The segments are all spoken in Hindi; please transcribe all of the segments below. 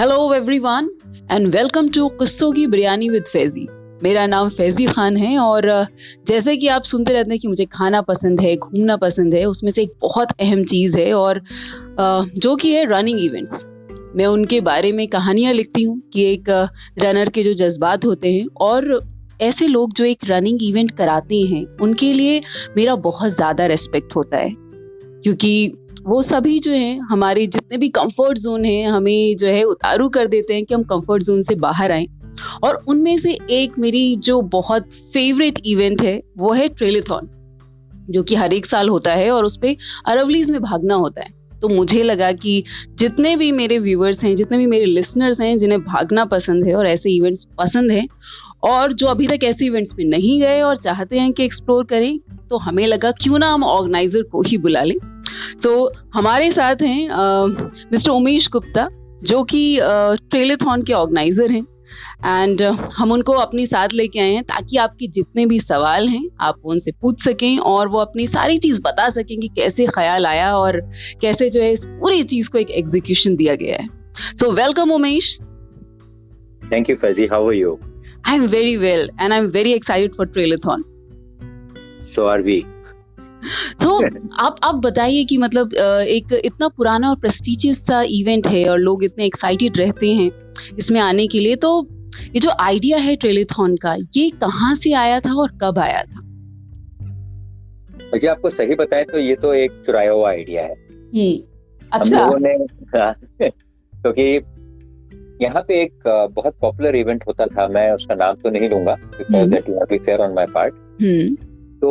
Hello everyone and welcome to कुस्सों की बिरयानी विद फैजी मेरा नाम फैजी खान है और जैसे कि आप सुनते रहते हैं कि मुझे खाना पसंद है, घूमना पसंद है, उसमें से एक बहुत अहम चीज़ है और जो कि है रनिंग इवेंट्स मैं उनके बारे में कहानियाँ लिखती हूँ कि एक रनर के जो जज्बात होते हैं और ऐसे लोग जो एक रनिंग इवेंट कराते हैं, उनके लिए मेरा बहुत ज़्यादा रेस्पेक्ट होता है. क्योंकि वो सभी जो है, हमारे जितने भी कंफर्ट जोन है, हमें जो है उतारू कर देते हैं कि हम कंफर्ट जोन से बाहर आए। और उनमें से एक मेरी जो बहुत फेवरेट इवेंट है, वो है ट्रेलेथॉन जो कि हर एक साल होता है और उस पर अरवलीज में भागना होता है। तो मुझे लगा कि जितने भी मेरे व्यूअर्स हैं, जितने भी मेरे लिसनर्स हैं, जिन्हें भागना पसंद है और ऐसे इवेंट्स पसंद हैं और जो अभी तक ऐसे इवेंट्स में नहीं गए और चाहते हैं कि एक्सप्लोर करें तो हमें लगा क्यों ना हम ऑर्गेनाइजर को ही बुला लें। So, हमारे साथ हैं मिस्टर उमेश गुप्ता जो कि ट्रेलेथॉन के ऑर्गेनाइजर हैं। एंड हम उनको अपने साथ लेके आए हैं ताकि आपके जितने भी सवाल हैं आप उनसे पूछ सकें और वो अपनी सारी चीज़ बता सकें कि कैसे ख्याल आया और कैसे जो है इस पूरी चीज़ को एक एग्जीक्यूशन दिया गया है। So welcome Umesh. Thank you Faizi how are you very well and I am very excited for Trailathon so are we तो आप आप बताइए कि मतलब एक इतना पुराना और प्रेस्टिजियस सा इवेंट है और लोग इतने एक्साइटेड रहते हैं इसमें आने के लिए तो ये जो आइडिया है ट्रेलेथॉन का ये कहाँ से आया था और कब आया था? अगर आपको सही बताएँ तो ये तो एक चुराया हुआ आइडिया है। अच्छा हम लोगों ने हाँ, क्योंकि यहाँ पे एक बहुत पॉपुलर इवेंट होता था मैं उसका नाम तो नहीं लूँगा because that you be fair on my part तो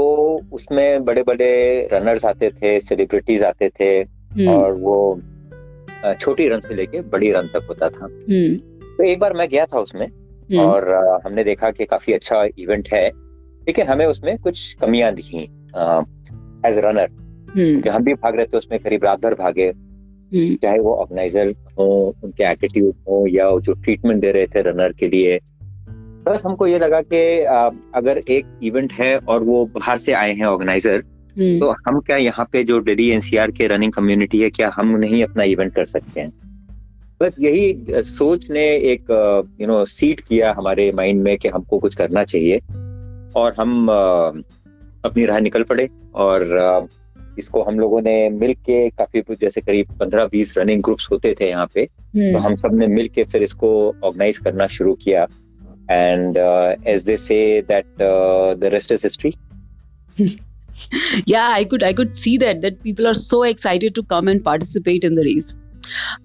उसमें बड़े बड़े रनर्स आते थे सेलिब्रिटीज आते थे हम्म। और वो छोटी रन से लेके बड़ी रन तक होता था। हम्म। तो एक बार मैं गया था उसमें हम्म। और हमने देखा कि काफ़ी अच्छा इवेंट है लेकिन हमें उसमें कुछ कमियाँ दिखी एज रनर हम भी भाग रहे थे उसमें करीब रात भर भागे। चाहे वो ऑर्गेनाइजर हो उनके एटीट्यूड हो या जो ट्रीटमेंट दे रहे थे रनर के लिए। बस हमको ये लगा कि अगर एक इवेंट है और वो बाहर से आए हैं ऑर्गेनाइजर हम्म। तो हम क्या यहाँ पे जो दिल्ली एनसीआर के रनिंग कम्युनिटी है क्या हम नहीं अपना इवेंट कर सकते हैं? बस यही सोच ने एक यू नो सीट किया हमारे माइंड में कि हमको कुछ करना चाहिए और हम अपनी राह निकल पड़े और इसको हम लोगों ने मिल के काफ़ी जैसे करीब पंद्रह बीस रनिंग ग्रुप्स होते थे यहाँ पे हम्म। तो हम सबने मिल के फिर इसको ऑर्गेनाइज करना शुरू किया uh, as they say that uh, the rest is history yeah i could i could see that that people are so excited to come and participate in the race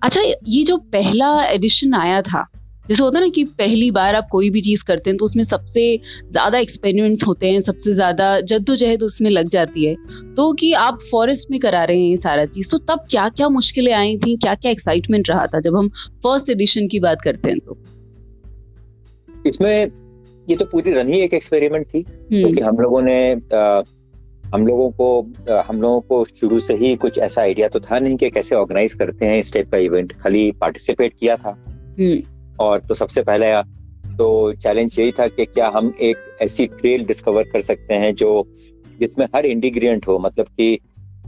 अच्छा ये जो पहला एडिशन आया था जैसे होता है ना कि पहली बार आप कोई भी चीज़ करते हैं तो उसमें सबसे ज़्यादा एक्सपेरिमेंट्स होते हैं सबसे ज़्यादा जद्दोजहद उसमें लग जाती है तो कि आप फॉरेस्ट में करा रहे हैं सारा चीज़ तो तब क्या क्या मुश्किलें आई थी क्या क्या एक्साइटमेंट रहा था जब हम फ़र्स्ट एडिशन की बात करते हैं तो इसमें ये तो पूरी रन ही एक एक्सपेरिमेंट थी हम्म। क्योंकि हम लोगों ने आ, हम लोगों को हम लोगों को शुरू से ही कुछ ऐसा आइडिया तो था नहीं कि कैसे ऑर्गेनाइज करते हैं इस टाइप का इवेंट खाली पार्टिसिपेट किया था हम्म। और तो सबसे पहले तो चैलेंज यही था कि क्या हम एक ऐसी ट्रेल डिस्कवर कर सकते हैं जो जिसमें हर इंडिग्रियंट हो मतलब कि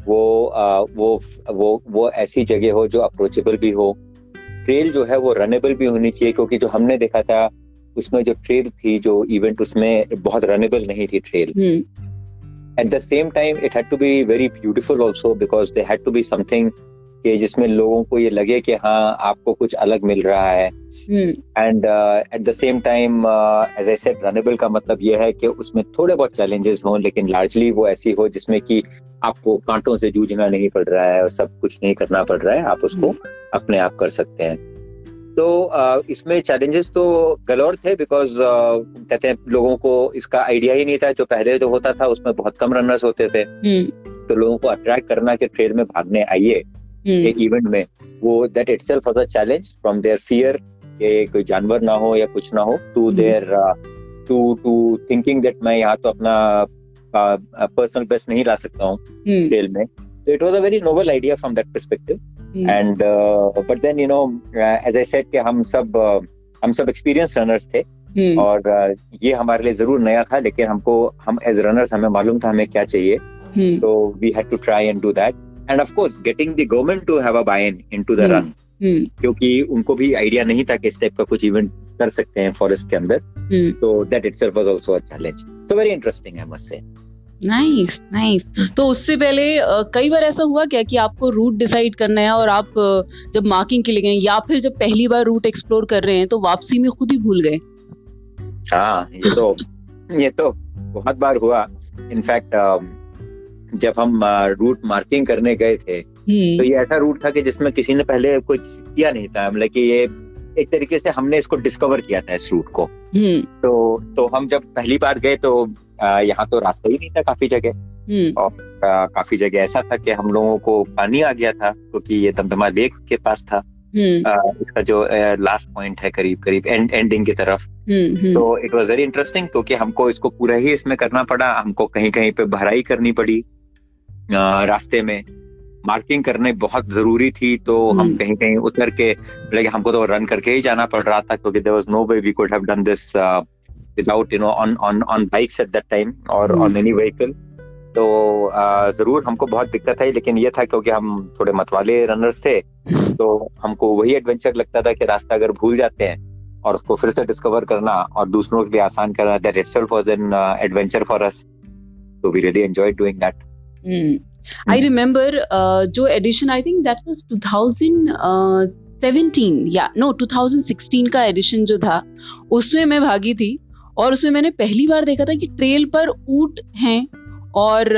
वो आ, वो वो वो ऐसी जगह हो जो अप्रोचेबल भी हो। ट्रेल जो है वो रनेबल भी होनी चाहिए क्योंकि जो हमने देखा था उसमें जो ट्रेल थी जो इवेंट उसमें बहुत रनेबल नहीं थी trail at the same time it had to be very beautiful also because they had to be something कि जिसमें लोगों को ये लगे कि हाँ आपको कुछ अलग मिल रहा है and at the same time as I said runnable का मतलब ये है कि उसमें थोड़े बहुत चैलेंजेस हों लेकिन लार्जली वो ऐसी हो जिसमें कि आपको कांटों से जूझना नहीं पड़ रहा है और सब कुछ नहीं करना पड़ रहा है आप उसको hmm. अपने आप कर सकते हैं तो इसमें चैलेंजेस तो गलोर थे बिकॉज़ कहते हैं लोगों को इसका आइडिया ही नहीं था जो पहले जो होता था उसमें बहुत कम रनर्स होते थे हम्म। तो लोगों को अट्रैक्ट करना कि ट्रेड में भागने आइए हम्म। एक इवेंट में वो that itself a challenge from their fear कि कोई जानवर ना हो या कुछ ना हो to their to to thinking that मैं यहाँ तो अपना पर्सनल बेस्ट नहीं ला सकता हूँ ट्रेल हम्म। में। तो it was a very noble idea from that perspective and but then you know as I said कि हम सब uh, हम सब एक्सपीरियंस रनर्स थे। Hmm. और uh, ये हमारे लिए ज़रूर नया था लेकिन हमको हम एज रनर्स हमें मालूम था हमें क्या चाहिए। तो we had to try and do that and of course getting the government to have a buy in into the run. क्योंकि उनको भी आइडिया नहीं था कि इस टाइप का कुछ इवेंट कर सकते हैं फॉरेस्ट के अंदर। तो that itself was also a challenge so very interesting I must say nice nice तो उससे पहले कई बार ऐसा हुआ क्या कि आपको रूट डिसाइड करना है और आप जब मार्किंग के लिए गए या फिर जब पहली बार रूट एक्सप्लोर कर रहे हैं तो वापसी में खुद ही भूल गए? हाँ ये तो ये तो बहुत बार हुआ। इनफैक्ट जब हम रूट मार्किंग करने गए थे हम्म। तो ये ऐसा रूट था कि जिसमें किसी ने पहले कुछ किया नहीं था। मतलब कि ये एक तरीके से हमने इसको डिस्कवर किया था इस रूट को। हम्म। तो तो हम जब पहली बार गए तो यहाँ तो रास्ता ही नहीं था काफ़ी जगह। हम्म। और आ, काफ़ी जगह ऐसा था कि हम लोगों को पानी आ गया था क्योंकि तो ये दमदमा लेक के पास था। आ, इसका जो लास्ट पॉइंट है करीब करीब एंड एंडिंग की तरफ़। तो इट वाज वेरी इंटरेस्टिंग क्योंकि हमको इसको पूरा ही इसमें करना पड़ा। हमको कहीं कहीं पे भराई करनी पड़ी। रास्ते में मार्किंग करने बहुत ज़रूरी थी तो हम हम्म। कहीं कहीं उतर के लाइक हमको तो रन करके ही जाना पड़ रहा था क्योंकि there was no way we could have done this without you know on on on bikes at that time और ऑन एनी व्हीकल तो ज़रूर हमको बहुत दिक्कत आई लेकिन ये था क्योंकि हम थोड़े मतवाले रनर्स थे तो हमको वही एडवेंचर लगता था कि रास्ता अगर भूल जाते हैं और उसको फिर से डिस्कवर करना और दूसरों के लिए आसान करना that itself was an adventure for us तो we really enjoyed doing that I remember जो edition I think that was 2017 या नो 2016 का एडिशन जो था उसमें मैं भागी थी और उसमें मैंने पहली बार देखा था कि ट्रेल पर ऊट हैं और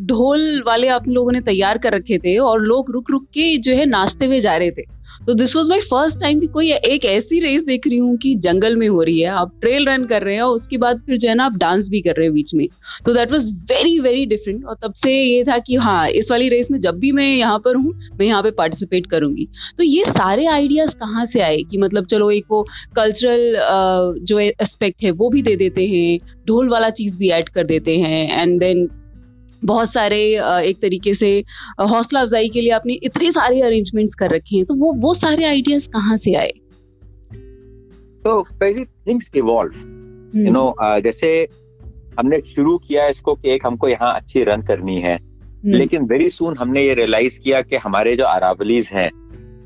ढोल वाले आप लोगों ने तैयार कर रखे थे और लोग रुक रुक के जो है नाचते हुए जा रहे थे। तो this was my first time कि कोई एक ऐसी रेस देख रही हूँ कि जंगल में हो रही है। आप ट्रेल रन कर रहे हैं और उसके बाद फिर जो है ना आप डांस भी कर रहे हैं बीच में। तो that was very very different और तब से ये था कि हाँ इस वाली रेस में जब भी मैं यहाँ पर हूँ, मैं यहाँ पे पार्टिसिपेट करूँगी। तो ये सारे आइडियाज़ कहाँ से आए कि मतलब चलो एक वो कल्चरल जो एस्पेक्ट है वो भी दे देते हैं, ढोल वाला चीज़ भी ऐड कर देते हैं एंड देन बहुत सारे एक तरीके से हौसला अफजाई के लिए आपने इतने सारे अरेंजमेंट्स कर रखे हैं तो वो वो सारे आइडियाज़ कहाँ से आए तो थिंग्स इवॉल्व यू नो जैसे हमने शुरू किया इसको कि एक हमको यहाँ अच्छी रन करनी है हम्म। लेकिन वेरी सुन हमने ये रियलाइज़ किया कि हमारे जो अरावलीज हैं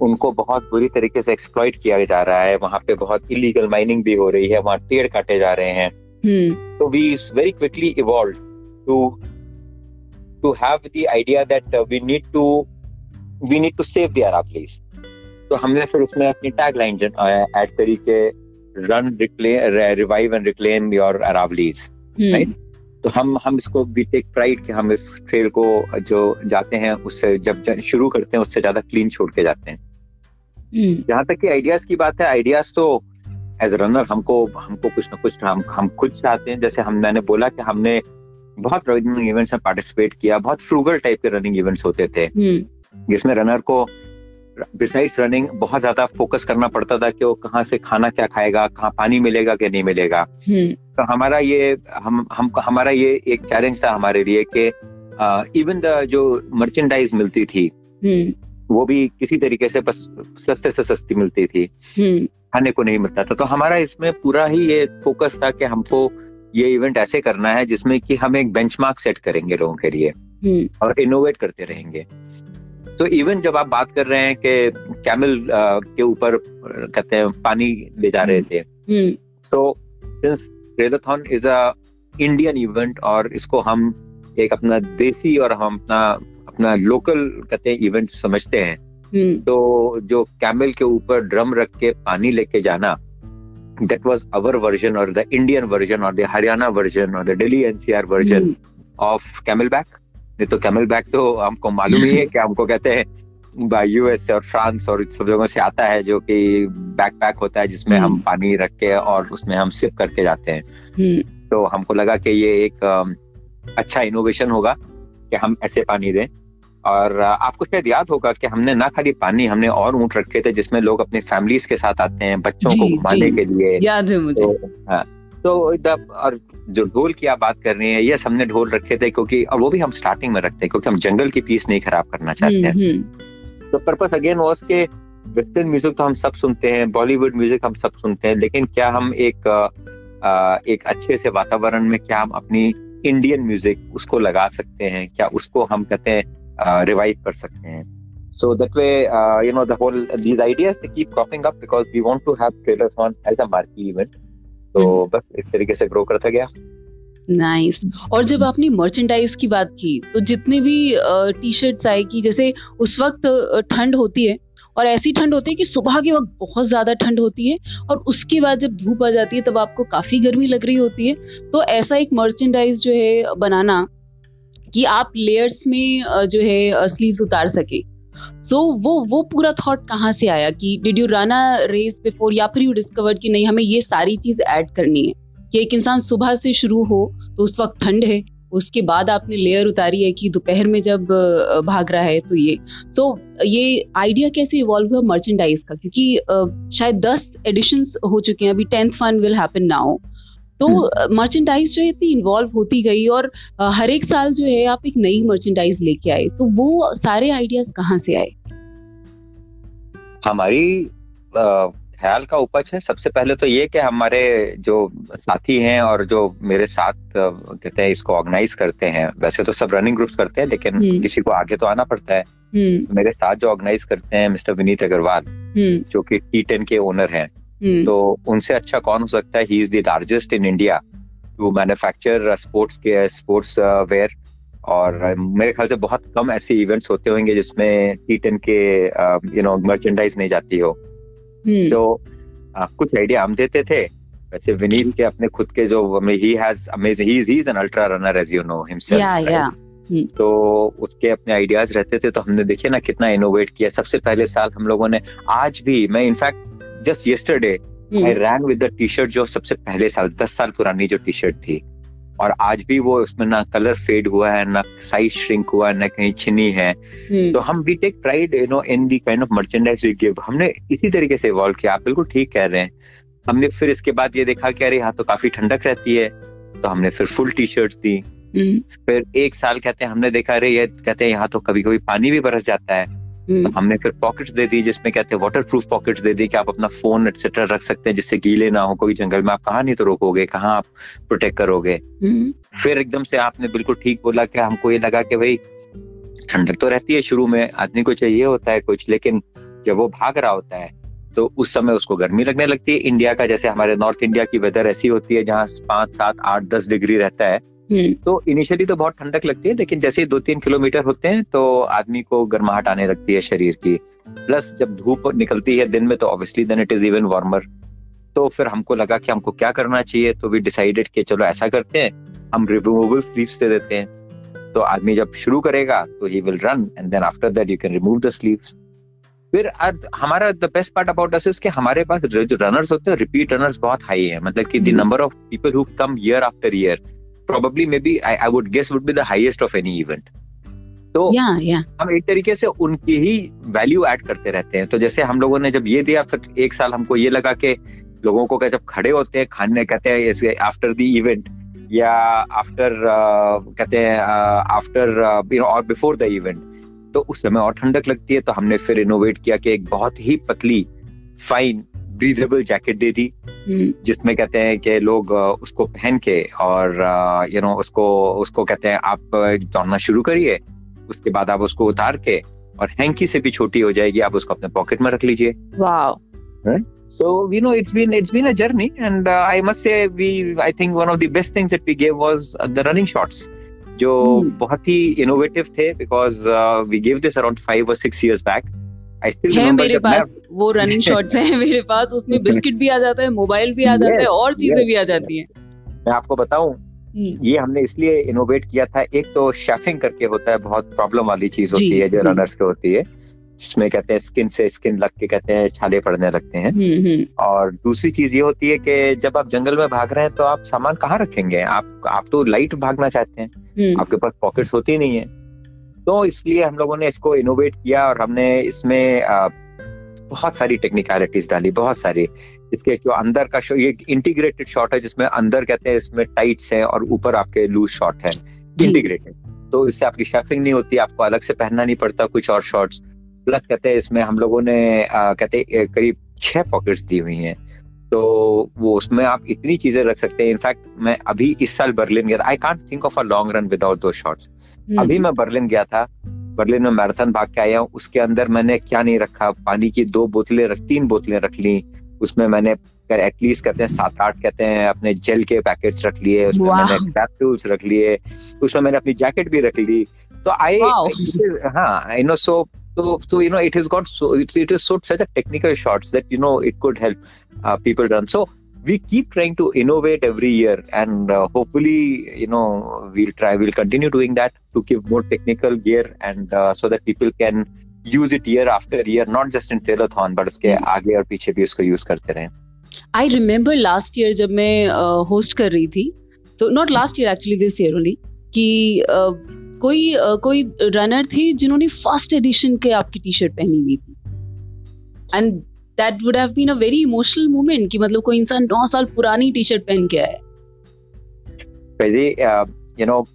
उनको बहुत बुरी तरीके से एक्सप्लॉइट किया जा रहा है वहाँ पे बहुत इलीगल माइनिंग भी हो रही है वहाँ पेड़ काटे जा रहे हैं हम्म। तो we very quickly evolve to to have the idea that uh, we need to we need to save the Arab place. तो हमने फिर उसमें अपनी टैग लाइन ऐड करी के run revive and reclaim your Aravallis right तो हम हम इसको वी टेक प्राइड कि हम इस ट्रेल को जो जाते हैं उससे जब शुरू करते हैं उससे ज़्यादा क्लीन छोड़ के जाते हैं hmm. जहाँ तक कि आइडियाज़ की बात है आइडियाज़ तो एज रनर हमको हमको कुछ ना कुछ हम हम खुद चाहते हैं जैसे हम मैंने बोला कि हमने बहुत रनिंग इवेंट्स में पार्टिसिपेट किया बहुत फ्रूगल टाइप के रनिंग इवेंट्स होते थे हम्म। जिसमें रनर को बिसाइड्स रनिंग बहुत ज़्यादा फोकस करना पड़ता था कि वो कहाँ से खाना क्या खाएगा कहाँ पानी मिलेगा कि नहीं मिलेगा हम्म। तो हमारा ये हम हम हमारा ये एक चैलेंज था हमारे लिए कि इवन द जो मर्चेंडाइज मिलती थी हम्म। वो भी किसी तरीके से बस सस्ते से सस्ती मिलती थी खाने को नहीं मिलता था तो हमारा इसमें पूरा ही ये फोकस था कि हमको ये इवेंट ऐसे करना है जिसमें कि हम एक बेंचमार्क सेट करेंगे लोगों के लिए हम्म। और इनोवेट करते रहेंगे तो इवन जब आप बात कर रहे हैं कि कैमल के ऊपर कहते हैं पानी ले जा रहे थे so since Trailathon is a Indian event और इसको हम एक अपना देसी और हम अपना अपना लोकल कहते हैं इवेंट समझते हैं हम्म। तो जो कैमल के ऊपर ड्रम रख के पानी लेके जाना that was our version or the Indian version or the Haryana version or the Delhi NCR version mm. of Camelback. नहीं तो कैमलबैक तो हमको मालूम ही है कि हमको कहते हैं यूएस और फ्रांस और सब जगहों से आता है जो कि बैकपैक होता है जिसमें हम hmm. पानी रख के और उसमें हम सिप करके जाते हैं hmm. तो हमको लगा कि ये एक अच्छा इनोवेशन होगा कि हम ऐसे पानी दें और आपको शायद याद होगा कि हमने ना खाली पानी हमने और ऊँट रखे थे जिसमें लोग अपने फैमिलीज़ के साथ आते हैं बच्चों को घुमाने के लिए। याद है मुझे। तो, हाँ, तो और जो ढोल की आप बात कर रही हैं ये हमने ढोल रखे थे क्योंकि और वो भी हम स्टार्टिंग में रखते हैं क्योंकि हम जंगल की पीस नहीं खराब करना चाहते हैं। हम्म, हम्म। तो पर्पस अगेन वॉज़ के वेस्टर्न म्यूज़िक तो हम सब सुनते हैं बॉलीवुड म्यूज़िक हम सब सुनते हैं लेकिन क्या हम एक एक अच्छे से वातावरण में क्या हम अपनी इंडियन म्यूज़िक उसको लगा सकते हैं? क्या उसको हम कहते हैं रिवाइव कर सकते हैं so that way uh, you know the whole these ideas they keep cropping up because we want to have trailers on as a marquee event तो hmm. बस इस तरीके से ग्रो करता गया नाइस nice. और जब आपने मर्चेंडाइज की बात की तो जितने भी टी शर्ट्स आए कि जैसे उस वक्त ठंड होती है और ऐसी ठंड होती है कि सुबह के वक्त बहुत ज़्यादा ठंड होती है और उसके बाद जब धूप आ जाती है तब आपको काफ़ी गर्मी लग रही होती है तो ऐसा एक मर्चेंडाइज जो है बनाना कि आप लेयर्स में जो है स्लीव्स उतार सके। सो so, वो वो पूरा थॉट कहाँ से आया कि did you run a race before या फिर यू डिस्कवर्ड कि नहीं हमें ये सारी चीज़ ऐड करनी है? कि एक इंसान सुबह से शुरू हो तो उस वक्त ठंड है उसके बाद आपने लेयर उतारी है कि दोपहर में जब भाग रहा है तो ये। सो so, ये आइडिया कैसे इवॉल्व हुआ? मर्चेंडाइज का क्योंकि शायद दस एडिशन हो चुके हैं अभी tenth fun will happen now तो मर्चेंडाइज हम्म। जो है इतनी इन्वॉल्व होती गई और हर एक साल जो है आप एक नई मर्चेंडाइज लेके आए तो वो सारे आइडियाज़ कहाँ से आए हमारी ख्याल का उपज है सबसे पहले तो ये कि हमारे जो साथी हैं और जो मेरे साथ कहते हैं इसको ऑर्गेनाइज करते हैं वैसे तो सब रनिंग ग्रुप्स करते हैं लेकिन हम्म। किसी को आगे तो आना पड़ता है हम्म। मेरे साथ जो ऑर्गेनाइज करते हैं मिस्टर विनीत अग्रवाल जो कि टी टेन के ओनर हैं. तो उनसे अच्छा कौन हो सकता है? He is the largest in India to manufacture sports के स्पोर्ट्स वेयर और uh, मेरे ख्याल से बहुत कम ऐसे इवेंट्स होते होंगे जिसमें टी टेन के यू नो मर्चेंडाइज नहीं जाती हो। hmm. तो uh, कुछ आइडिया हम देते थे। वैसे विनीत के अपने खुद के जो he has amazing he is an ultra runner as you know himself तो उसके अपने आइडियाज़ रहते थे तो हमने देखिए ना कितना इनोवेट किया। सबसे पहले साल हम लोगों ने आज भी मैं in fact just yesterday I ran with the T shirt जो सबसे पहले साल दस साल पुरानी जो टी शर्ट थी। और आज भी वो उसमें ना कलर फेड हुआ है ना साइज़ श्रिंक हुआ है ना कहीं छिनी है। Hmm. तो हम we take pride you know in the kind of merchandise we give हमने इसी तरीके से इवॉल्व किया। आप बिल्कुल ठीक कह रहे हैं। हमने फिर इसके बाद ये देखा कि अरे यहाँ तो काफ़ी ठंडक रहती है। तो हमने फिर फुल टी शर्ट दी। Hmm. फिर एक साल कहते हैं हमने देखा अरे ये कहते हैं यहाँ तो कभी कभी पानी भी बरस जाता है। तो हम्म। हमने फिर पॉकेट्स दे दी जिसमें कहते हैं वाटर प्रूफ पॉकेट्स दे दी कि आप अपना फ़ोन एक्सेट्रा रख सकते हैं जिससे गीले ना हो कोई जंगल में आप कहाँ नहीं तो रोकोगे कहाँ आप प्रोटेक्ट करोगे हम्म। फिर एकदम से आपने बिल्कुल ठीक बोला कि हमको ये लगा कि भाई ठंडक तो रहती है शुरू में आदमी को चाहिए होता है कुछ लेकिन जब वो भाग रहा होता है तो उस समय उसको गर्मी लगने लगती है इंडिया का जैसे हमारे नॉर्थ इंडिया की वेदर ऐसी होती है जहाँ पाँच सात आठ दस डिग्री रहता है। तो इनिशियली तो बहुत ठंडक लगती है लेकिन जैसे ही दो तीन किलोमीटर होते हैं तो आदमी को गर्माहट आने लगती है शरीर की। प्लस जब धूप निकलती है दिन में तो obviously then it is even warmer तो फिर हमको लगा कि हमको क्या करना चाहिए तो वी डिसाइडेड कि चलो ऐसा करते हैं हम रिमूवेबल स्लीव्स दे देते हैं। तो आदमी जब शुरू करेगा तो he will run and then after that you can remove the sleeves फिर हमारा the best part about us is कि हमारे पास जो रनर्स होते हैं रिपीट रनर्स बहुत हाई है। मतलब कि the number of people who come year after year probably maybe I, I would guess would be the highest of any event. तो yeah, yeah. हम एक तरीके से उनकी ही वैल्यू ऐड करते रहते हैं तो जैसे हम लोगों ने जब ये दिया फिर एक साल हमको ये लगा कि लोगों को जब खड़े होते हैं खाने कहते हैं आफ्टर द इवेंट या आफ्टर uh, कहते हैं आफ्टर यू नो और बिफोर द इवेंट तो उस समय और ठंडक लगती है तो हमने फिर इनोवेट किया कि एक बहुत ही पतली फाइन ब्रीदेबल जैकेट दे दी हम्म। जिसमें कहते हैं कि लोग उसको पहन के और यू नो उसको उसको कहते हैं आप दौड़ना शुरू करिए उसके बाद आप उसको उतार के और हैंकी से भी छोटी हो जाएगी आप उसको अपने पॉकेट में रख लीजिए So you know it's been it's been a journey, and uh, I must say we I think one of the best things that we gave was uh, the running shots, जो hmm. बहुत ही innovative थे because uh, we gave this around five or six years back. है मेरे पास वो रनिंग शॉट्स है मेरे पास उसमें बिस्किट भी आ जाता है मोबाइल भी आ जाता है और चीज़ें भी आ जाती हैं। मैं आपको बताऊँ हम्म। ये हमने इसलिए इनोवेट किया था एक तो शेफिंग करके होता है बहुत प्रॉब्लम वाली चीज़ होती है जो रनर्स के होती है जिसमें कहते हैं स्किन से स्किन लग के कहते हैं छाले पड़ने लगते हैं। हम्म, हम्म। और दूसरी चीज़ ये होती है कि जब आप जंगल में भाग रहे हैं तो आप सामान कहाँ रखेंगे? आप आप तो लाइट भागना चाहते हैं। आपके पास पॉकेट्स होती नहीं है। तो इसलिए हम लोगों ने इसको इनोवेट किया और हमने इसमें बहुत सारी टेक्निकलिटीज डाली बहुत सारी। इसके जो अंदर का ये इंटीग्रेटेड शॉट है जिसमें अंदर कहते हैं इसमें टाइट्स है और ऊपर आपके लूज शॉट है। इंटीग्रेटेड तो इससे आपकी शेफिंग नहीं होती आपको अलग से पहनना नहीं पड़ता कुछ और शॉर्ट्स प्लस कहते हैं इसमें हम लोगों ने आ, कहते करीब छह पॉकेट्स दी हुई हैं। तो वो उसमें आप इतनी चीज़ें रख सकते हैं। इनफैक्ट मैं अभी इस साल बर्लिन गया I can't think of a long run without दो शॉर्ट्स अभी मैं बर्लिन गया था। बर्लिन में मैराथन भाग के आया हूँ। उसके अंदर मैंने क्या नहीं रखा? पानी की दो बोतलें रख तीन बोतलें रख ली। उसमें मैंने एटलीस्ट कहते हैं सात आठ कहते हैं अपने जेल के पैकेट्स रख लिए। उसमें मैंने कैप्सूल्स रख लिए। उसमें मैंने अपनी जैकेट भी रख ली। तो आई हाँ you know so so so you know it has got so it's it is so such a technical shots that you know it could help uh, people run. So we keep trying to innovate every year and uh, hopefully you know we'll try we'll continue doing that to give more technical gear and uh, so that people can use it year after year not just in telethon but उसके आगे और पीछे भी उसको यूज करते रहें आई रिमेम्बर लास्ट ईयर जब मैं होस्ट uh, कर रही थी तो not last year actually this year only कि uh, कोई uh, कोई रनर थे जिन्होंने फर्स्ट एडिशन के आपकी टी शर्ट पहनी हुई थी and that would have been a very emotional moment कि मतलब कोई इंसान नौ साल पुरानी टी शर्ट पहन के आया पहले you know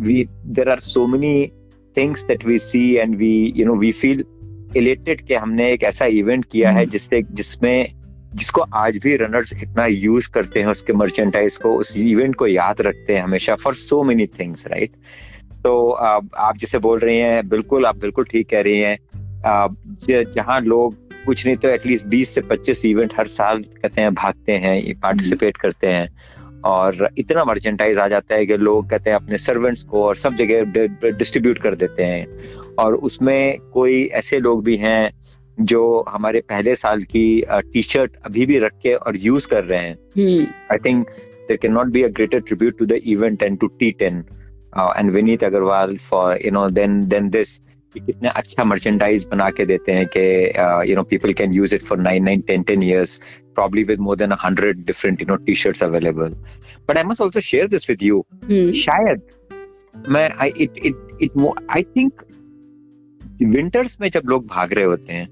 we there are so many things that we see and we you know we feel elated कि हमने एक ऐसा इवेंट किया है hmm. जिससे जिसमें जिसको आज भी रनर्स इतना यूज़ करते हैं उसके मर्चेंटाइज को उस इवेंट को याद रखते हैं हमेशा for so many things right तो आप जैसे बोल रही हैं बिल्कुल आप बिल्कुल ठीक कह रही हैं। जहाँ लोग कुछ नहीं तो एटलीस्ट 20 से 25 इवेंट हर साल कहते हैं भागते हैं पार्टिसिपेट हम्म। करते हैं। और इतना मर्चेंटाइज आ जाता है कि लोग कहते हैं अपने सर्वेंट्स को और सब जगह डिस्ट्रीब्यूट कर देते हैं। और उसमें कोई ऐसे लोग भी हैं जो हमारे पहले साल की टी शर्ट अभी भी रख के और यूज़ कर रहे हैं। I think there can not be a greater tribute to the event and to T ten and Vineet Agarwal for you know then then this कितने अच्छा मर्चेंडाइज बना के देते हैं कि you know people can use it for nine nine ten ten years probably with more than a hundred different you know t-shirts available but i must also share this with you hmm. शायद मैं I it it it I think winters में जब लोग भाग रहे होते हैं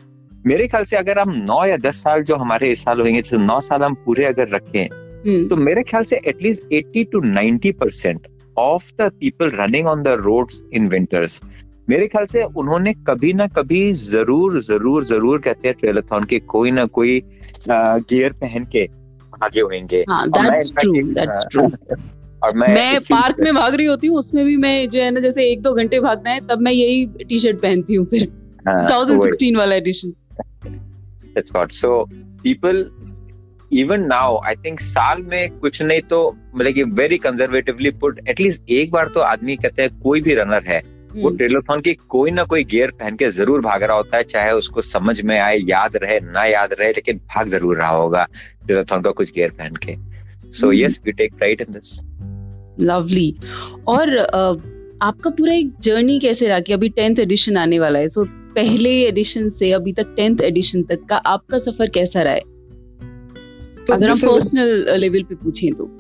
मेरे ख्याल से अगर हम नौ या दस साल जो हमारे इस साल होंगे नौ साल हम पूरे अगर रखें हम्म। तो मेरे ख्याल से at least eighty two ninety percent of the people running on the roads in winters मेरे ख्याल से उन्होंने कभी ना कभी ज़रूर ज़रूर ज़रूर कहते हैं ट्रेलथॉन के कोई ना कोई गियर पहन के आगे होंगे हाँ, और मैं मैं पार्क में भाग रही होती हूँ उसमें भी मैं जो है ना जैसे एक दो घंटे भागना है तब मैं यही टी शर्ट पहनती हूँ फिर। 2016 हाँ, वाला edition so people even now i think साल में कुछ नहीं तो मतलब कि वेरी कंजर्वेटिवली पुट एटलीस्ट एक बार तो आदमी कहते हैं कोई भी रनर है वो ट्रेलोथॉन हम्म। की कोई ना कोई गियर पहन के ज़रूर भाग रहा होता है चाहे उसको समझ में आए याद रहे ना याद रहे लेकिन भाग ज़रूर रहा होगा ट्रेलोथॉन का कुछ गियर पहन के। So yes we take pride in this lovely और आपका पूरा एक जर्नी कैसे रहा कि अभी टेंथ एडिशन आने वाला है? सो so, पहले एडिशन से अभी तक टेंथ एडिशन तक का आपका सफ़र कैसा रहा है? तो अगर हम पर्सनल लेवल पे पूछें तो।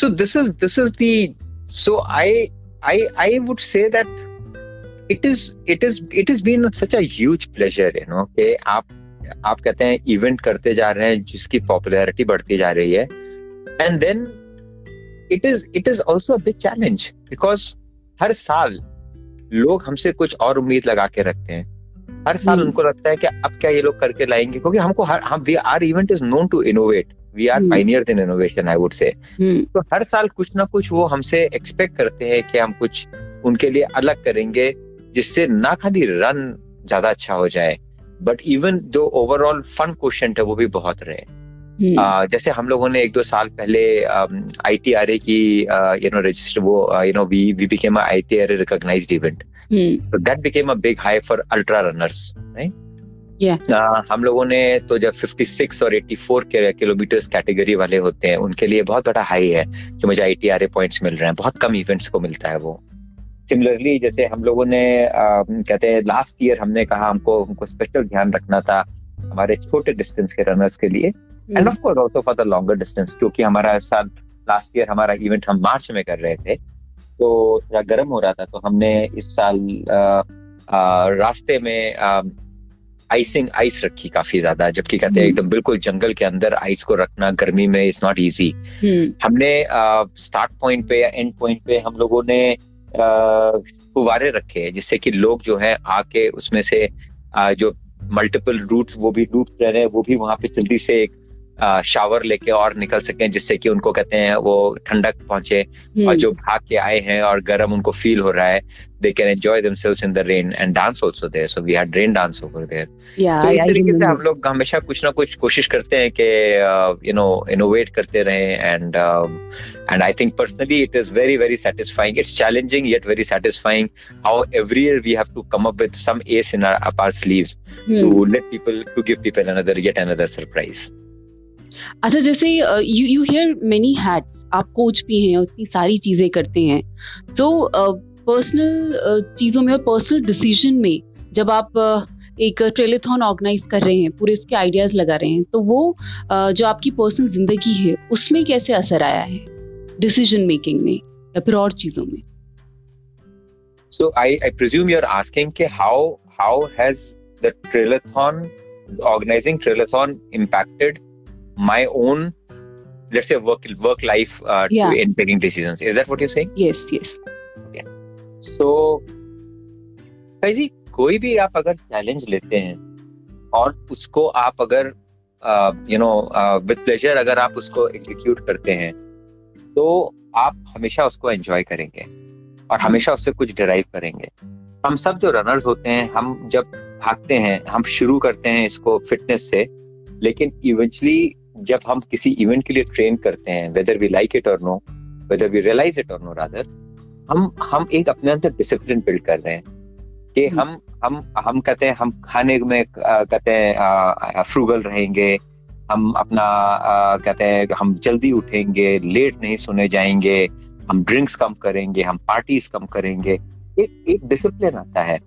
So this is this is the so i i i would say that it is it is it has been such a huge pleasure you know कि आप आप कहते हैं इवेंट करते जा रहे हैं जिसकी पॉपुलैरिटी बढ़ती जा रही है। And then it is it is also big challenge because हर साल लोग हमसे कुछ और उम्मीद लगा के रखते हैं। हर साल उनको लगता है कि अब क्या ये लोग करके लाएँगे? क्योंकि हमको हर हम we are event is known to innovate we are pioneer in innovation I would say तो हर साल कुछ ना कुछ वो हमसे एक्सपेक्ट करते हैं कि हम कुछ उनके लिए अलग करेंगे जिससे ना खाली रन ज़्यादा अच्छा हो जाए बट इवन जो ओवरऑल फन क्वेश्चन है वो भी बहुत रहे। Uh, जैसे हम लोगों ने एक दो साल पहले आई टी आर ए की यू नो रजिस्टर वो you know we we became I T R A recognized event that became a big high for ultra runners right हम लोगों ने तो जब 56 और 84 के किलोमीटर कैटेगरी वाले होते हैं उनके लिए बहुत बड़ा हाई है कि मुझे I T R A points मिल रहे हैं। बहुत कम इवेंट्स को मिलता है वो। सिमिलरली जैसे हम लोगों ने uh, कहते हैं लास्ट ईयर हमने कहा हमको हमको स्पेशल ध्यान रखना था हमारे छोटे डिस्टेंस के रनर्स के लिए। And of course also for the longer distance क्योंकि हमारा साल लास्ट ईयर हमारा इवेंट हम मार्च में कर रहे थे तो थोड़ा गर्म हो रहा था तो हमने इस साल आ, आ, रास्ते में आइसिंग आइस रखी काफ़ी ज़्यादा जबकि कहते हैं हम्म। एकदम बिल्कुल जंगल के अंदर आइस को रखना गर्मी में इज़ नॉट इजी हमने स्टार्ट पॉइंट पे या एंड पॉइंट पे हम लोगों ने फुवारे रखे हैं जिससे कि लोग जो है आके उसमें से जो मल्टीपल रूट्स वो भी रूट रह रहे हैं वो भी वहाँ पे जल्दी से एक शावर लेके और निकल सकें जिससे कि उनको कहते हैं वो ठंडक पहुँचे और हम्म। जो भाग के आए हैं और गर्म उनको फील हो रहा है they can enjoy in the rain and dance also so we had dance over there तरीके से हम लोग हमेशा कुछ ना कुछ कोशिश करते हैं कि यू नो इनोवेट करते रहें and and I think personally it is very very satisfying it's challenging yet very satisfying how every year we have to come up with some ace in our sleeves to let people to give people another yet another surprise अच्छा जैसे you you hear many hats आप कोच भी हैं इतनी सारी चीज़ें करते हैं। सो पर्सनल चीज़ों में और पर्सनल डिसीज़न में जब आप एक ट्रेलेथॉन ऑर्गेनाइज कर रहे हैं पूरे उसके आइडियाज़ लगा रहे हैं तो वो जो आपकी पर्सनल ज़िंदगी है उसमें कैसे असर आया है? डिसीज़न मेकिंग में या फिर और चीज़ों में? So I, I presume you're asking ke how how has the triathlon organizing triathlon impacted my own let's say work work life uh, yeah. in taking decisions. Is that what you're saying? Yes yes. Okay. So जी कोई भी आप अगर चैलेंज लेते हैं और उसको आप अगर यू नो विद प्लेजर अगर आप उसको एग्जीक्यूट करते हैं तो आप हमेशा उसको एंजॉय करेंगे और हमेशा उससे कुछ डिराइव करेंगे। हम सब जो रनर्स होते हैं हम जब भागते हैं हम शुरू करते हैं इसको फिटनेस से लेकिन इवेंचुअली जब हम किसी इवेंट के लिए ट्रेन करते हैं वेदर वी लाइक इट और no whether we realize it और नो रादर हम हम एक अपने अंदर डिसिप्लिन बिल्ड कर रहे हैं कि हम्म। हम हम हम कहते हैं हम खाने में कहते हैं फ्रूगल रहेंगे हम अपना कहते हैं हम जल्दी उठेंगे लेट नहीं सोने जाएँगे हम ड्रिंक्स कम करेंगे हम पार्टीज़ कम करेंगे एक एक डिसिप्लिन आता है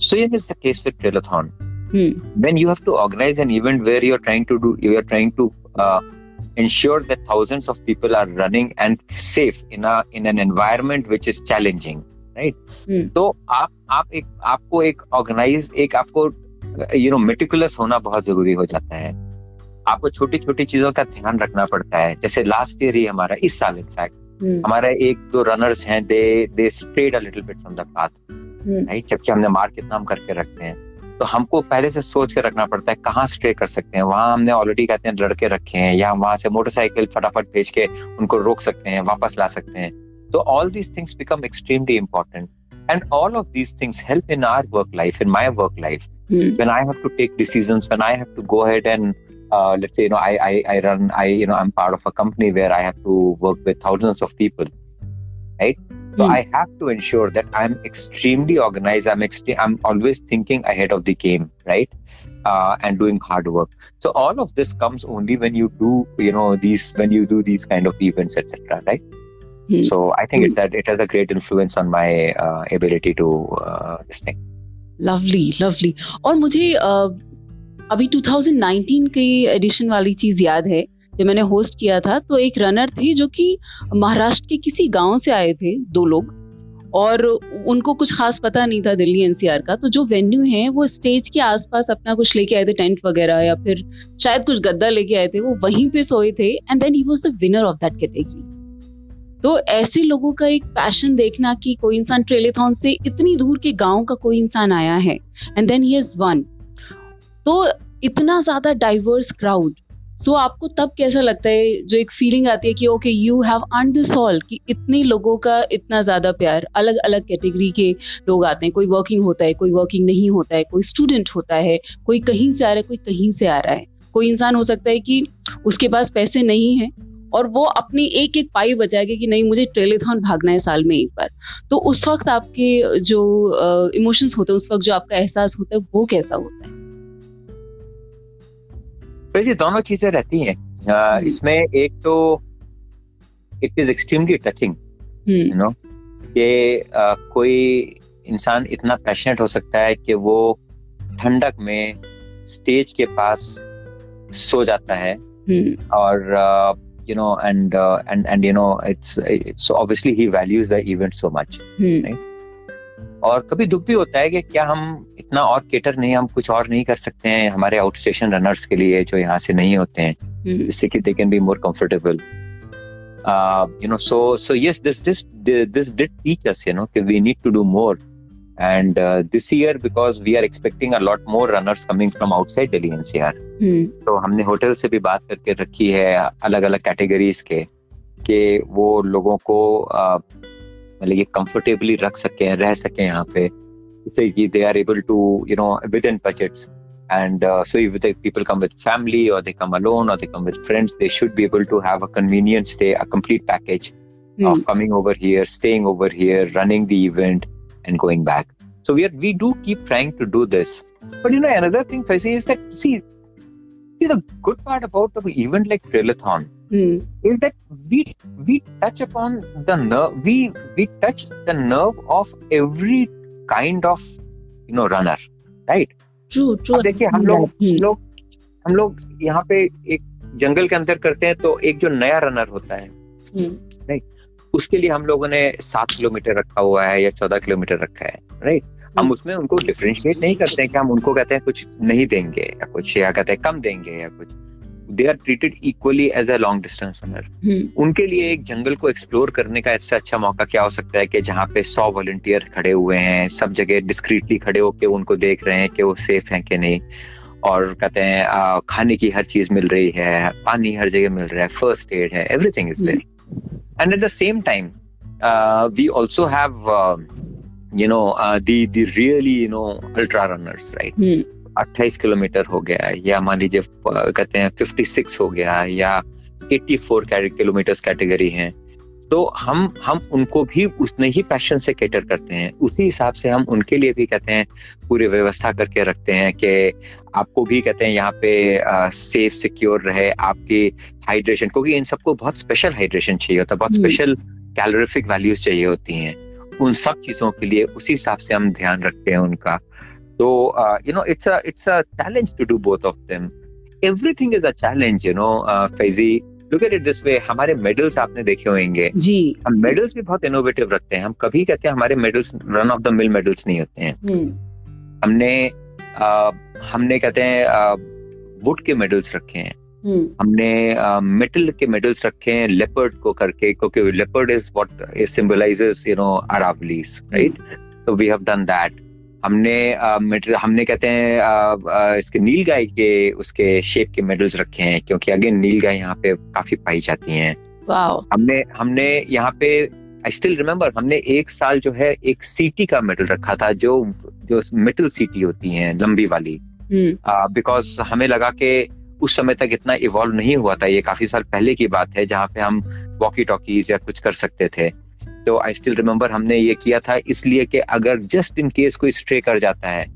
सो ये is the case with trailathon when you have to organize an event where you're trying to do you're trying to uh, ensure that thousands of people are running and safe in a in an environment which is challenging right? Hmm. तो आप आप एक आपको एक ऑर्गेनाइज एक आपको यू नो मेटिकुलस होना बहुत ज़रूरी हो जाता है। आपको छोटी छोटी चीज़ों का ध्यान रखना पड़ता है। जैसे लास्ट ईयर ही हमारा इस साल इनफैक्ट hmm. हमारे एक दो रनर्स हैं they they strayed a little bit from the path right जबकि हमने मार्केट नाम करके रखते हैं। तो हमको पहले से सोच के रखना पड़ता है कहाँ स्टे कर सकते हैं। वहाँ हमने ऑलरेडी कहते हैं लड़के रखे हैं या वहाँ से मोटरसाइकिल फटाफट भेज के उनको रोक सकते हैं वापस ला सकते हैं। तो all these things become extremely important and all of these things help in our work life in my work life when I have to take decisions, when I have to go ahead and uh, let's say you know I, I I run I you know I'm part of a company where I have to work with thousands of people, right? So mm. I have to ensure that I'm extremely organized. I'm extreme. I'm always thinking ahead of the game, right? Uh, and doing hard work. So all of this comes only when you do, you know, these when you do these kind of events, etc. Right? Mm. So I think mm. it's that it has a great influence on my uh, ability to uh, this thing. Lovely, lovely. और मुझे uh, अभी 2019 के एडिशन वाली चीज याद है जब मैंने होस्ट किया था तो एक रनर थे जो कि महाराष्ट्र के किसी गाँव से आए थे, दो लोग। और उनको कुछ खास पता नहीं था दिल्ली एनसीआर का तो जो वेन्यू है, वो स्टेज के आसपास अपना कुछ लेके आए थे टेंट वगैरह या फिर शायद कुछ गद्दा लेके आए थे, वो वहीं पे सोए थे। And then he was the winner of that category तो ऐसे लोगों का एक पैशन देखना कि कोई इंसान ट्रेलेथॉन से इतनी दूर के गाँव का कोई इंसान आया है and then he is one तो इतना ज़्यादा डाइवर्स क्राउड सो so, आपको तब कैसा लगता है जो एक फीलिंग आती है कि okay you have earn this all कि इतने लोगों का इतना ज़्यादा प्यार अलग अलग कैटेगरी के लोग आते हैं कोई वर्किंग होता है कोई वर्किंग नहीं होता है कोई स्टूडेंट होता है कोई कहीं से आ रहा है कोई कहीं से आ रहा है। कोई इंसान हो सकता है कि उसके पास पैसे नहीं है और वो अपनी एक एक पाई बचाएगा कि नहीं मुझे ट्रेलेथॉन भागना है साल में एक बार। तो उस वक्त आपके जो इमोशंस होते हैं उस वक्त जो आपका एहसास होता है वो कैसा होता है? वैसे दोनों चीज़ें रहती हैं। हम्म। इसमें एक तो it is extremely touching you know कि कोई इंसान इतना पैशनेट हो सकता है कि वो ठंडक में स्टेज के पास सो जाता है। हम्म। और you know and and and you know it's so obviously he values the event so much right और कभी दुख भी होता है कि क्या हम इतना और केटर नहीं हम कुछ और नहीं कर सकते हैं हमारे आउट स्टेशन रनर्स के लिए जो यहाँ से नहीं होते हैं हम्म। जिससे कि they can be more comfortable you know so so yes this this this did teach us you know कि we need to do more and uh, this year because we are expecting a lot more runners coming from outside Delhi NCR hmm. तो हमने होटल से भी बात करके रखी है अलग अलग कैटेगरीज के कि वो लोगों को मतलब ये कंफर्टेबली रख सके रह सके यहाँ पे जिससे कि they are able to you know within budgets and uh, so if the people come with family or they come alone or they come with friends they should be able to have a convenient stay a complete package mm. of coming over here staying over here running the event and going back. So we are we do keep trying to do this. But you know, another thing, Faisi, is that see, see the good part about the event like Trillathon mm. is that we we touch upon the nerve we we touch the nerve of every kind of you know runner, right? True, true. देखिए हम लोग हम लोग हम लोग यहाँ पे एक जंगल के अंदर करते हैं तो एक जो नया रनर होता है राइट उसके लिए हम लोगों ने सात किलोमीटर रखा हुआ है या चौदह किलोमीटर रखा है राइट हम हम्म। उसमें उनको डिफ्रेंशिएट नहीं करते हैं कि हम उनको कहते हैं कुछ नहीं देंगे या कुछ या कहते हैं कम देंगे या कुछ they are treated equally as a long distance runner उनके लिए एक जंगल को एक्सप्लोर करने का इससे अच्छा मौका क्या हो सकता है कि जहाँ पे सौ वॉलंटियर खड़े हुए हैं सब जगह डिस्क्रीटली खड़े होकर उनको देख रहे हैं कि वो सेफ़ हैं कि नहीं। और कहते हैं खाने की हर चीज़ मिल रही है पानी हर जगह मिल रहा है फ़र्स्ट एड है everything is there and at the same time we also also have uh, you know uh, the the really you know ultra runners right hmm. 28 kilometre हो गया या मान लीजिए कहते हैं 56 हो गया या 84 किलोमीटर कैटेगरी है। तो हम हम उनको भी उतने ही पैशन से कैटर करते हैं। उसी हिसाब से हम उनके लिए भी कहते हैं पूरी व्यवस्था करके रखते हैं कि आपको भी कहते हैं यहाँ पे सेफ़ सिक्योर रहे आपकी हाइड्रेशन क्योंकि इन सबको बहुत स्पेशल हाइड्रेशन चाहिए होता है बहुत स्पेशल कैलोरिफिक वैल्यूज़ चाहिए होती हैं। उन सब चीज़ों के लिए उसी हिसाब से हम ध्यान रखते हैं उनका। तो you know it's it's a challenge to do both of them everything is a challenge you know Faizi look at it this way हमारे मेडल्स आपने देखे होंगे। जी। हम मेडल्स भी बहुत इनोवेटिव रखते हैं। हम कभी कहते हैं हमारे medals run of the mill medals नहीं होते हैं। हम्म। हमने आ, हमने कहते हैं वुड के मेडल्स रखे हैं। हम्म। हमने मेटल के मेडल्स रखे हैं लेपर्ड को करके क्योंकि leopard is what symbolizes you know Aravallis right तो वी हैव डन दैट हमने हमने कहते हैं इसके नील गाय के उसके शेप के मेडल्स रखे हैं क्योंकि अगेन नील गाय यहाँ पे काफ़ी पाई जाती हैं। हमने हमने यहाँ पे आई स्टिल रिमेम्बर हमने एक साल जो है एक सीटी का मेडल रखा था जो जो मेटल सीटी होती है लंबी वाली। Because hmm. uh, हमें लगा कि उस समय तक इतना इवॉल्व नहीं हुआ था ये काफ़ी साल पहले की बात है जहाँ पे हम वॉकी टॉकीज या कुछ कर सकते थे। तो आई स्टिल रिमेम्बर हमने ये किया था इसलिए कि अगर जस्ट इन केस कोई स्ट्रे कर जाता है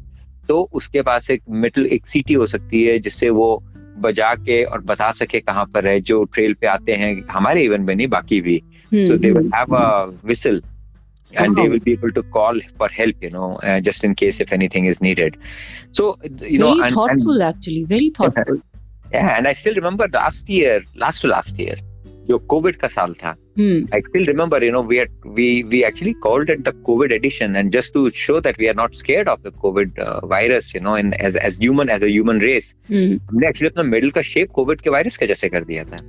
तो उसके पास एक मेटल एक सीटी हो सकती है जिससे वो बजा के और बता सके कहाँ पर है जो ट्रेल पे आते हैं हमारे इवन में नहीं बाकी भी। सो दे विल हैव अ जो कोविड का साल था I still remember you know we we we actually called it the Covid edition and just to show that we are not scared of the Covid virus you know in as as human as a human race हमने एक्चुअली अपना मेडल का शेप कोविड के वायरस के जैसे कर दिया था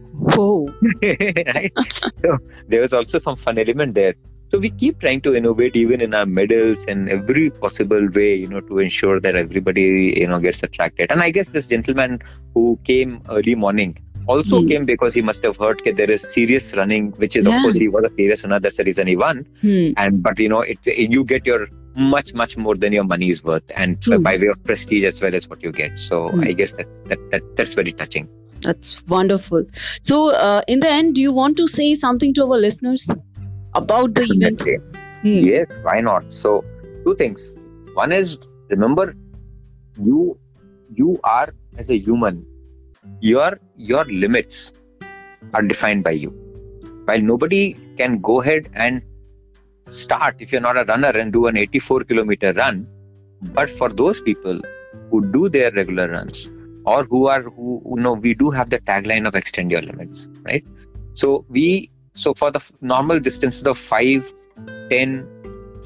there was also some fun element there so we keep trying to innovate even in our medals in every possible way you know to ensure that everybody you know gets attracted and i guess this gentleman who came early morning also hmm. came because he must have heard that there is serious running, which is yeah. of course he was a serious runner. That's the reason he won. Hmm. And but you know, it, you get your much much more than your money is worth, and uh, by way of prestige as well as what you get. So hmm. I guess that's that, that that's very touching. That's wonderful. So uh, in the end, do you want to say something to our listeners about the event? Hmm. Yes, why not? So two things. One is remember you you are as a human your your limits are defined by you. While nobody can go ahead and start if you're not a runner and do an 84 kilometer run but for those people who do their regular runs or who are who you know we do have the tagline of extend your limits right? So we so for the normal distances of 5 10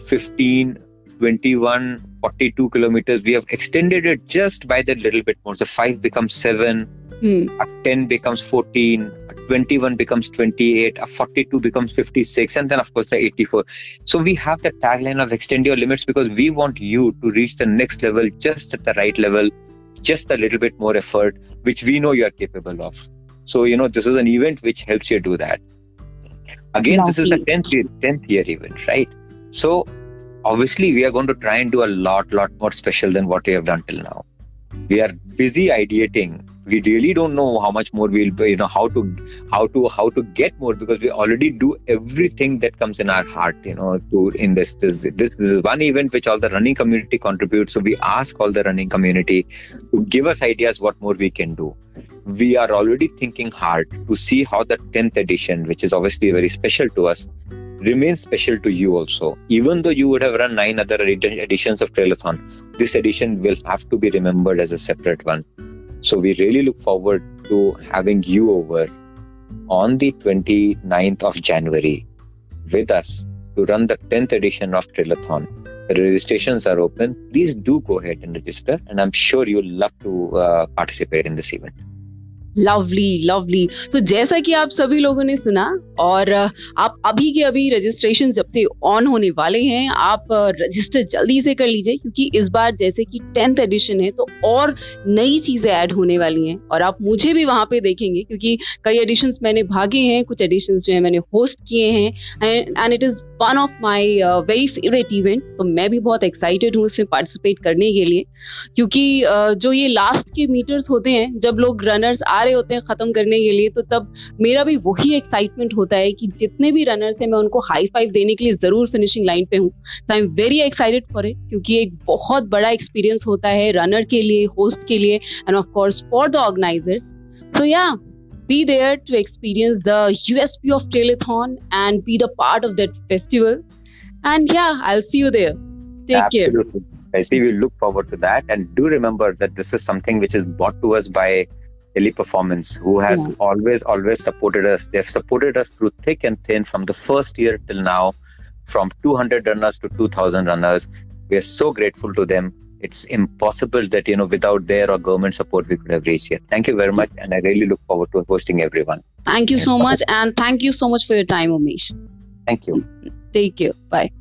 15 21 42 kilometers we have extended it just by that little bit more. So 5 becomes 7 Hmm. A 10 becomes 14, a 21 becomes 28, a 42 becomes 56, and then of course the 84. So we have the tagline of extend your limits because we want you to reach the next level just at the right level, just a little bit more effort, which we know you are capable of. So, you know, this is an event which helps you do that. Again, Lovely. this is the 10th year, 10th year event, right? So obviously we are going to try and do a lot, lot more special than what we have done till now. We are busy ideating we really don't know how much more we'll you know how to how to how to get more because we already do everything that comes in our heart you know to in this this this, this is one event which all the running community contributes. So we ask all the running community to give us ideas what more we can do. We are already thinking hard to see how the 10th edition which is obviously very special to us remains special to you also. Even though you would have run nine other editions of trailathon this edition will have to be remembered as a separate one so we really look forward to having you over on the 29th of January with us to run the 10th edition of Trilathon. The registrations are open. Please do go ahead and register, and I'm sure you'll love to uh, participate in this event. Lovely lovely तो जैसा कि आप सभी लोगों ने सुना और आप अभी के अभी रजिस्ट्रेशन जब से ऑन होने वाले हैं आप रजिस्टर जल्दी से कर लीजिए क्योंकि इस बार जैसे कि टेंथ एडिशन है तो और नई चीज़ें ऐड होने वाली हैं और आप मुझे भी वहाँ पे देखेंगे क्योंकि कई एडिशन मैंने भागे हैं कुछ एडिशन जो है मैंने होस्ट किए हैं and it is one of my very favourite event तो मैं भी बहुत एक्साइटेड हूँ इसमें पार्टिसिपेट करने के लिए क्योंकि uh, जो ये लास्ट के मीटर्स होते हैं जब लोग रनर्स आ रहे होते हैं खत्म करने के लिए तो तब मेरा भी वही एक्साइटमेंट होता है कि जितने भी रनर्स हैं मैं उनको हाई फाइव देने के लिए ज़रूर फिनिशिंग लाइन पे हूँ so I am very excited for it क्योंकि एक बहुत बड़ा एक्सपीरियंस होता है रनर के लिए होस्ट के लिए and of course for the organisers so या be there to experience the USP of Telethon and be the part of that festival. And yeah, I'll see you there. Take Absolutely. care. I see we look forward to that. And do remember that this is something which is brought to us by Teleperformance, who has yeah. always, always supported us. They've supported us through thick and thin from the first year till now, from 200 runners to 2,000 runners. We are so grateful to them. It's impossible that, you know, without their or government support, we could have reached here. Thank you very much. And I really look forward to hosting everyone. Thank you so much. And thank you so much for your time, Umesh. Thank you. Take care. Bye.